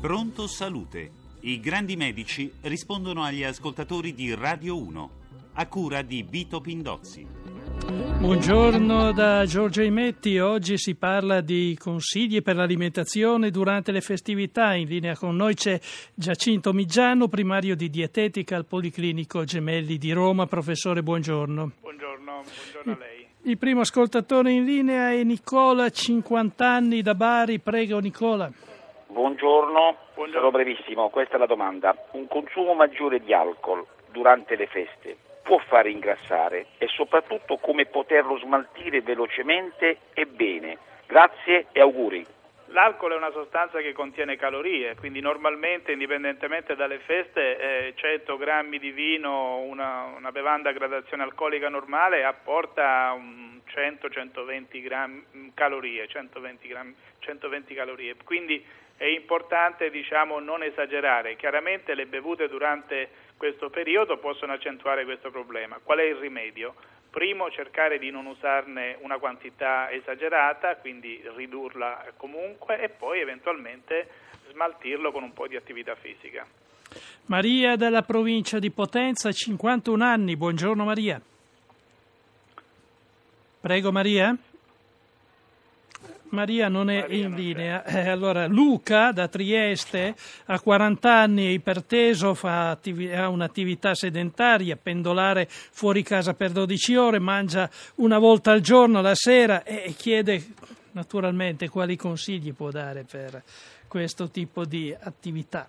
Pronto Salute. I grandi medici rispondono agli ascoltatori di Radio 1, a cura di Vito Pindozzi. Buongiorno da Giorgio Imetti. Oggi si parla di consigli per l'alimentazione durante le festività. In linea con noi c'è Giacinto Migiano, primario di dietetica al Policlinico Gemelli di Roma. Professore, buongiorno. Buongiorno, buongiorno a lei. Il primo ascoltatore in linea è Nicola, 50 anni da Bari. Prego, Nicola. Buongiorno, Buongiorno. sarò brevissimo, questa è la domanda. Un consumo maggiore di alcol durante le feste può fare ingrassare e soprattutto come poterlo smaltire velocemente e bene? Grazie e auguri. L'alcol è una sostanza che contiene calorie, quindi normalmente, indipendentemente dalle feste, eh, 100 grammi di vino, una, una bevanda a gradazione alcolica normale apporta un 100-120 grammi mm, calorie, 120, grammi, 120 calorie. Quindi è importante diciamo, non esagerare. Chiaramente le bevute durante questo periodo possono accentuare questo problema. Qual è il rimedio? Primo, cercare di non usarne una quantità esagerata, quindi ridurla comunque e poi eventualmente smaltirlo con un po' di attività fisica. Maria dalla provincia di Potenza, 51 anni. Buongiorno Maria. Prego Maria. Maria non è Maria in linea. Eh, allora, Luca da Trieste ha 40 anni, è iperteso, fa attivi- ha un'attività sedentaria, pendolare fuori casa per 12 ore, mangia una volta al giorno la sera e chiede naturalmente quali consigli può dare per questo tipo di attività.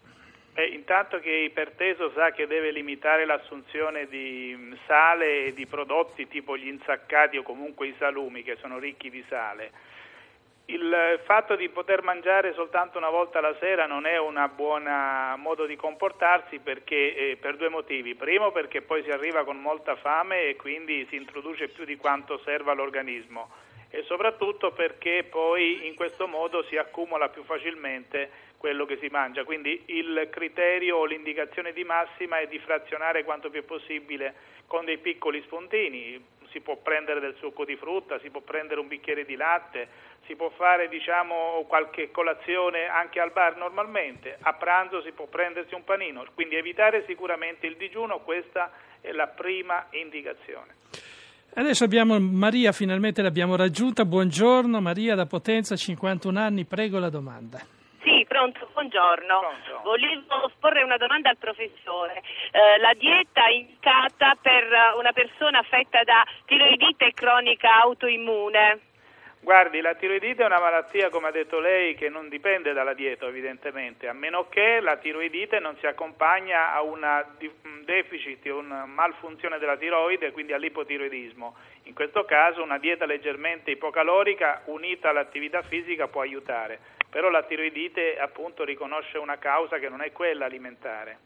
Eh, intanto che iperteso sa che deve limitare l'assunzione di mh, sale e di prodotti tipo gli insaccati o comunque i salumi che sono ricchi di sale. Il fatto di poter mangiare soltanto una volta alla sera non è un buon modo di comportarsi perché, eh, per due motivi. Primo perché poi si arriva con molta fame e quindi si introduce più di quanto serva all'organismo e soprattutto perché poi in questo modo si accumula più facilmente quello che si mangia. Quindi il criterio o l'indicazione di massima è di frazionare quanto più possibile con dei piccoli spuntini. Si può prendere del succo di frutta, si può prendere un bicchiere di latte, si può fare diciamo, qualche colazione anche al bar normalmente, a pranzo si può prendersi un panino, quindi evitare sicuramente il digiuno, questa è la prima indicazione. Adesso abbiamo Maria, finalmente l'abbiamo raggiunta. Buongiorno Maria da Potenza, 51 anni, prego la domanda. Sì, pronto, buongiorno. Pronto. Volevo porre una domanda al professore. Eh, la dieta indicata per una persona affetta da tiroidite cronica autoimmune. Guardi, la tiroidite è una malattia, come ha detto lei, che non dipende dalla dieta evidentemente, a meno che la tiroidite non si accompagna a un deficit, a una malfunzione della tiroide, quindi all'ipotiroidismo. In questo caso una dieta leggermente ipocalorica unita all'attività fisica può aiutare, però la tiroidite appunto riconosce una causa che non è quella alimentare.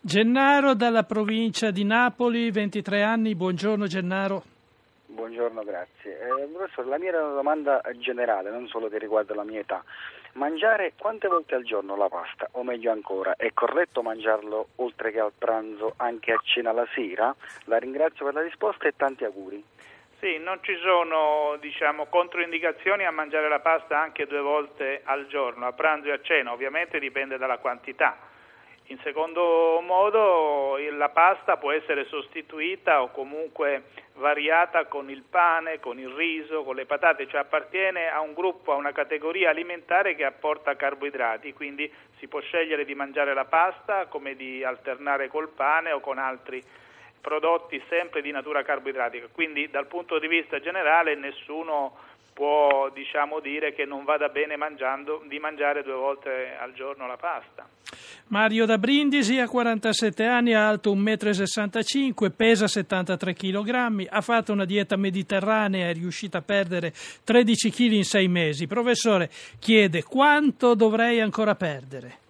Gennaro dalla provincia di Napoli, 23 anni, buongiorno Gennaro. Buongiorno, grazie. Eh, professore, la mia era una domanda generale, non solo che riguarda la mia età. Mangiare quante volte al giorno la pasta, o meglio ancora, è corretto mangiarlo oltre che al pranzo anche a cena la sera? La ringrazio per la risposta e tanti auguri. Sì, non ci sono diciamo, controindicazioni a mangiare la pasta anche due volte al giorno, a pranzo e a cena, ovviamente dipende dalla quantità. In secondo modo la pasta può essere sostituita o comunque variata con il pane, con il riso, con le patate, cioè appartiene a un gruppo, a una categoria alimentare che apporta carboidrati, quindi si può scegliere di mangiare la pasta come di alternare col pane o con altri prodotti sempre di natura carboidratica. Quindi dal punto di vista generale nessuno può diciamo, dire che non vada bene mangiando, di mangiare due volte al giorno la pasta. Mario da Brindisi ha 47 anni, è alto 1,65 m, pesa 73 kg, ha fatto una dieta mediterranea, è riuscito a perdere 13 kg in 6 mesi. Professore chiede quanto dovrei ancora perdere?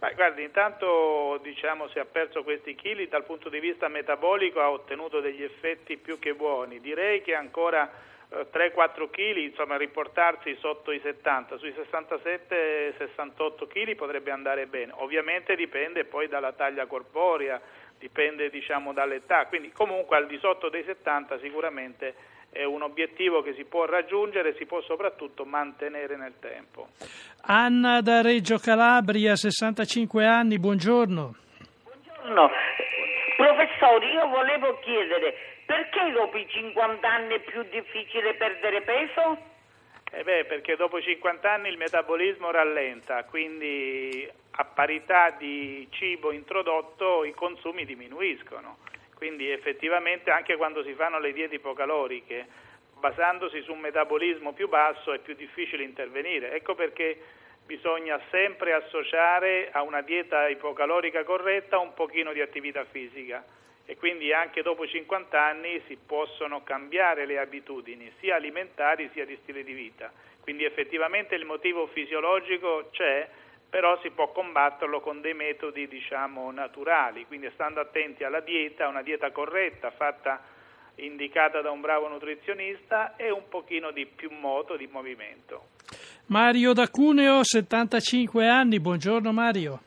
Ma guardi, intanto diciamo se ha perso questi chili dal punto di vista metabolico ha ottenuto degli effetti più che buoni. Direi che ancora 3-4 kg, insomma riportarsi sotto i 70, sui 67-68 kg potrebbe andare bene. Ovviamente dipende poi dalla taglia corporea, dipende diciamo, dall'età, quindi comunque al di sotto dei 70 sicuramente è un obiettivo che si può raggiungere e si può soprattutto mantenere nel tempo. Anna da Reggio Calabria, 65 anni, buongiorno. Buongiorno. Professore, io volevo chiedere perché dopo i 50 anni è più difficile perdere peso? Eh beh, perché dopo i 50 anni il metabolismo rallenta, quindi a parità di cibo introdotto i consumi diminuiscono. Quindi effettivamente anche quando si fanno le diete ipocaloriche, basandosi su un metabolismo più basso è più difficile intervenire. Ecco perché bisogna sempre associare a una dieta ipocalorica corretta un pochino di attività fisica e quindi anche dopo i 50 anni si possono cambiare le abitudini sia alimentari sia di stile di vita. Quindi effettivamente il motivo fisiologico c'è, però si può combatterlo con dei metodi diciamo, naturali, quindi stando attenti alla dieta, una dieta corretta fatta indicata da un bravo nutrizionista e un pochino di più moto di movimento. Mario da Cuneo, 75 anni, buongiorno Mario.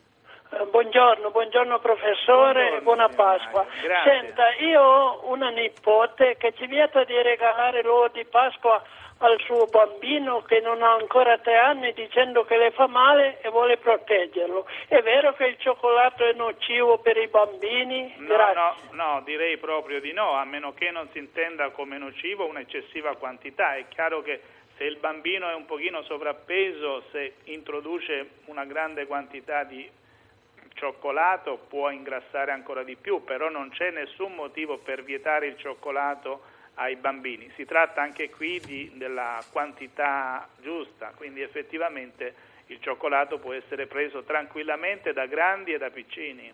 Buongiorno, buongiorno professore, buongiorno, buona Pasqua. Senta, io ho una nipote che ci vieta di regalare l'uovo di Pasqua al suo bambino che non ha ancora tre anni dicendo che le fa male e vuole proteggerlo. È vero che il cioccolato è nocivo per i bambini? No, no, no, direi proprio di no, a meno che non si intenda come nocivo un'eccessiva quantità. È chiaro che se il bambino è un pochino sovrappeso, se introduce una grande quantità di cioccolato può ingrassare ancora di più, però non c'è nessun motivo per vietare il cioccolato ai bambini. Si tratta anche qui di, della quantità giusta, quindi effettivamente il cioccolato può essere preso tranquillamente da grandi e da piccini.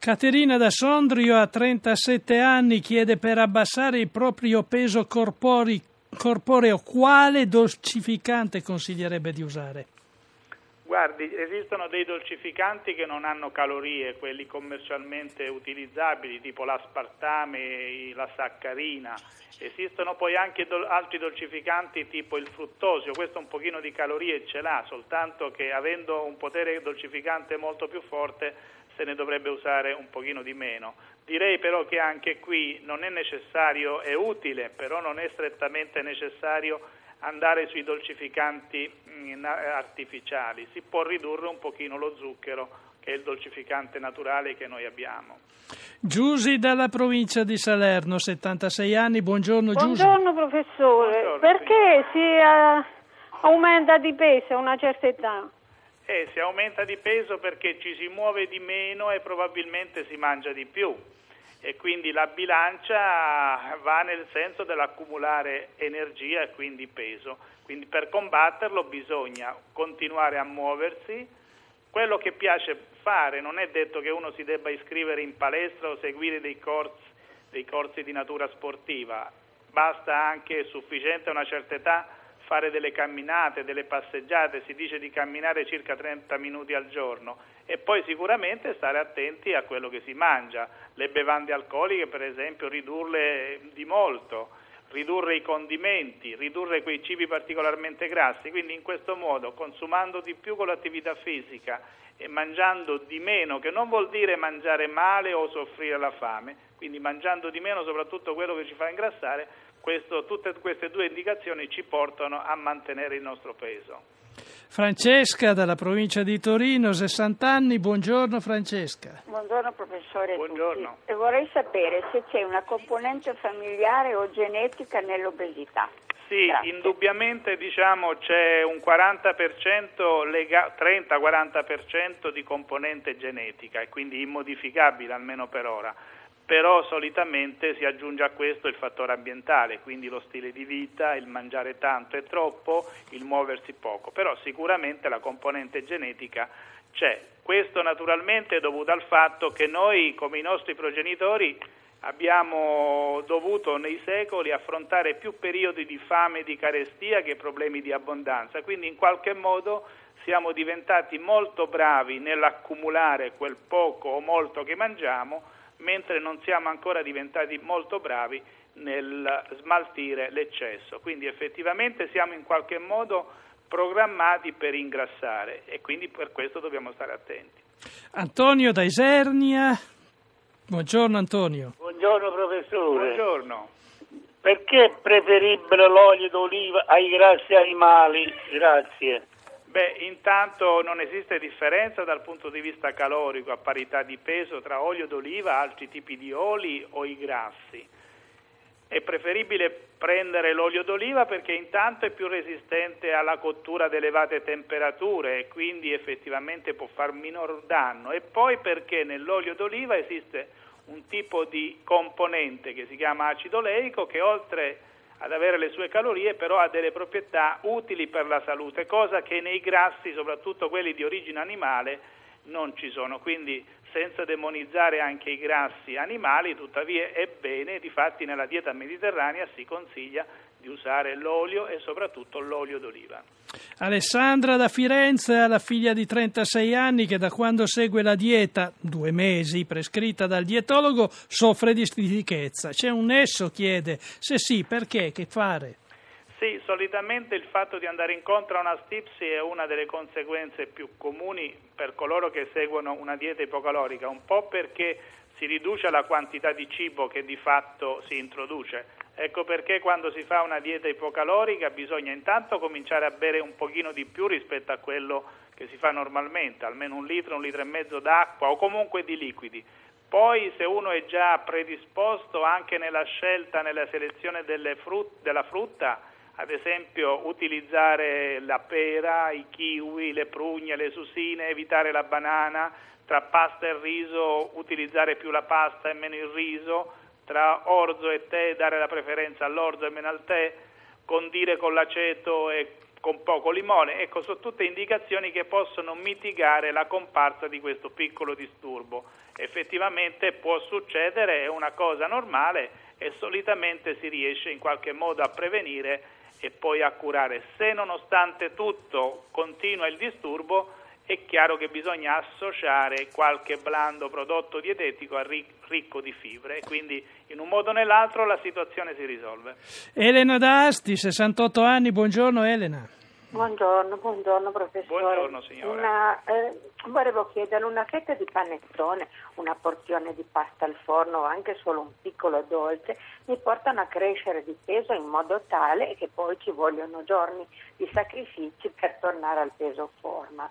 Caterina da Sondrio a 37 anni chiede per abbassare il proprio peso corporeo quale dolcificante consiglierebbe di usare? Guardi, esistono dei dolcificanti che non hanno calorie, quelli commercialmente utilizzabili, tipo l'aspartame, la saccarina. Esistono poi anche do- altri dolcificanti tipo il fruttosio, questo un pochino di calorie ce l'ha, soltanto che avendo un potere dolcificante molto più forte se ne dovrebbe usare un pochino di meno. Direi però che anche qui non è necessario, è utile, però non è strettamente necessario andare sui dolcificanti mm, artificiali, si può ridurre un pochino lo zucchero che è il dolcificante naturale che noi abbiamo. Giusi dalla provincia di Salerno, 76 anni, buongiorno Giusi. Buongiorno professore, buongiorno, perché sì. si uh, aumenta di peso a una certa età? Eh, si aumenta di peso perché ci si muove di meno e probabilmente si mangia di più e quindi la bilancia va nel senso dell'accumulare energia e quindi peso. Quindi per combatterlo bisogna continuare a muoversi. Quello che piace fare non è detto che uno si debba iscrivere in palestra o seguire dei corsi, dei corsi di natura sportiva, basta anche, sufficiente a una certa età fare delle camminate, delle passeggiate, si dice di camminare circa 30 minuti al giorno e poi sicuramente stare attenti a quello che si mangia, le bevande alcoliche per esempio ridurle di molto, ridurre i condimenti, ridurre quei cibi particolarmente grassi, quindi in questo modo consumando di più con l'attività fisica e mangiando di meno, che non vuol dire mangiare male o soffrire la fame, quindi mangiando di meno soprattutto quello che ci fa ingrassare, questo, tutte queste due indicazioni ci portano a mantenere il nostro peso. Francesca dalla provincia di Torino, 60 anni, buongiorno Francesca. Buongiorno professore. Buongiorno. E vorrei sapere se c'è una componente familiare o genetica nell'obesità. Sì, Grazie. indubbiamente diciamo, c'è un 40% lega- 30-40% di componente genetica e quindi immodificabile almeno per ora però solitamente si aggiunge a questo il fattore ambientale, quindi lo stile di vita, il mangiare tanto e troppo, il muoversi poco, però sicuramente la componente genetica c'è. Questo naturalmente è dovuto al fatto che noi come i nostri progenitori abbiamo dovuto nei secoli affrontare più periodi di fame e di carestia che problemi di abbondanza, quindi in qualche modo siamo diventati molto bravi nell'accumulare quel poco o molto che mangiamo, mentre non siamo ancora diventati molto bravi nel smaltire l'eccesso. Quindi effettivamente siamo in qualche modo programmati per ingrassare e quindi per questo dobbiamo stare attenti. Antonio da Isernia. Buongiorno Antonio. Buongiorno professore. Buongiorno. Perché è preferibile l'olio d'oliva ai grassi animali? Grazie. Beh, intanto non esiste differenza dal punto di vista calorico a parità di peso tra olio d'oliva, altri tipi di oli o i grassi. È preferibile prendere l'olio d'oliva perché intanto è più resistente alla cottura ad elevate temperature e quindi effettivamente può far minor danno e poi perché nell'olio d'oliva esiste un tipo di componente che si chiama acido oleico che oltre ad avere le sue calorie, però ha delle proprietà utili per la salute, cosa che nei grassi, soprattutto quelli di origine animale, non ci sono. Quindi senza demonizzare anche i grassi animali, tuttavia è bene, difatti nella dieta mediterranea si consiglia di usare l'olio e soprattutto l'olio d'oliva. Alessandra da Firenze ha la figlia di 36 anni che da quando segue la dieta, due mesi, prescritta dal dietologo, soffre di stitichezza. C'è un nesso, chiede. Se sì, perché? Che fare? Sì, solitamente il fatto di andare incontro a una stipsi è una delle conseguenze più comuni per coloro che seguono una dieta ipocalorica, un po' perché si riduce la quantità di cibo che di fatto si introduce. Ecco perché quando si fa una dieta ipocalorica bisogna intanto cominciare a bere un pochino di più rispetto a quello che si fa normalmente, almeno un litro, un litro e mezzo d'acqua o comunque di liquidi. Poi se uno è già predisposto anche nella scelta, nella selezione frut- della frutta, ad esempio utilizzare la pera, i kiwi, le prugne, le susine, evitare la banana, tra pasta e riso utilizzare più la pasta e meno il riso, tra orzo e tè dare la preferenza all'orzo e meno al tè, condire con l'aceto e con poco limone. Ecco, sono tutte indicazioni che possono mitigare la comparsa di questo piccolo disturbo. Effettivamente può succedere, è una cosa normale e solitamente si riesce in qualche modo a prevenire e poi a curare. Se nonostante tutto continua il disturbo, è chiaro che bisogna associare qualche blando prodotto dietetico ricco di fibre, quindi in un modo o nell'altro la situazione si risolve. Elena D'Asti, 68 anni, buongiorno Elena. Buongiorno, buongiorno professore. Buongiorno signora. Una, eh, volevo chiedere una fetta di panettone, una porzione di pasta al forno o anche solo un piccolo dolce mi portano a crescere di peso in modo tale che poi ci vogliono giorni di sacrifici per tornare al peso forma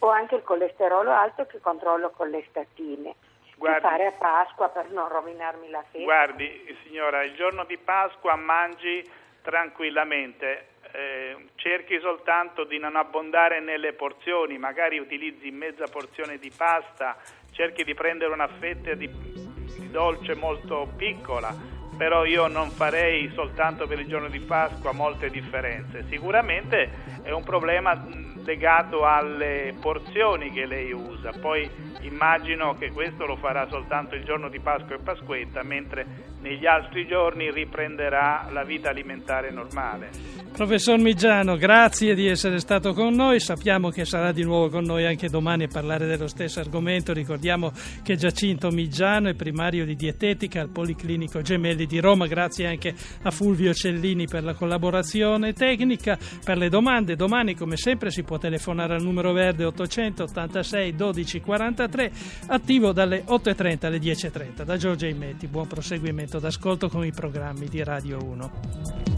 ho anche il colesterolo alto che controllo con le statine. Guardi, fare a Pasqua per non rovinarmi la festa. Guardi, signora, il giorno di Pasqua mangi tranquillamente. Eh, cerchi soltanto di non abbondare nelle porzioni, magari utilizzi mezza porzione di pasta, cerchi di prendere una fetta di, di dolce molto piccola, però io non farei soltanto per il giorno di Pasqua molte differenze. Sicuramente è un problema legato alle porzioni che lei usa, poi immagino che questo lo farà soltanto il giorno di Pasqua e Pasquetta, mentre negli altri giorni riprenderà la vita alimentare normale. Professor Migiano, grazie di essere stato con noi, sappiamo che sarà di nuovo con noi anche domani a parlare dello stesso argomento, ricordiamo che Giacinto Migiano è primario di dietetica al Policlinico Gemelli di Roma, grazie anche a Fulvio Cellini per la collaborazione tecnica, per le domande domani come sempre si può telefonare al numero verde 886 12 43, attivo dalle 8.30 alle 10.30. Da Giorgia Imetti, buon proseguimento d'ascolto con i programmi di Radio 1.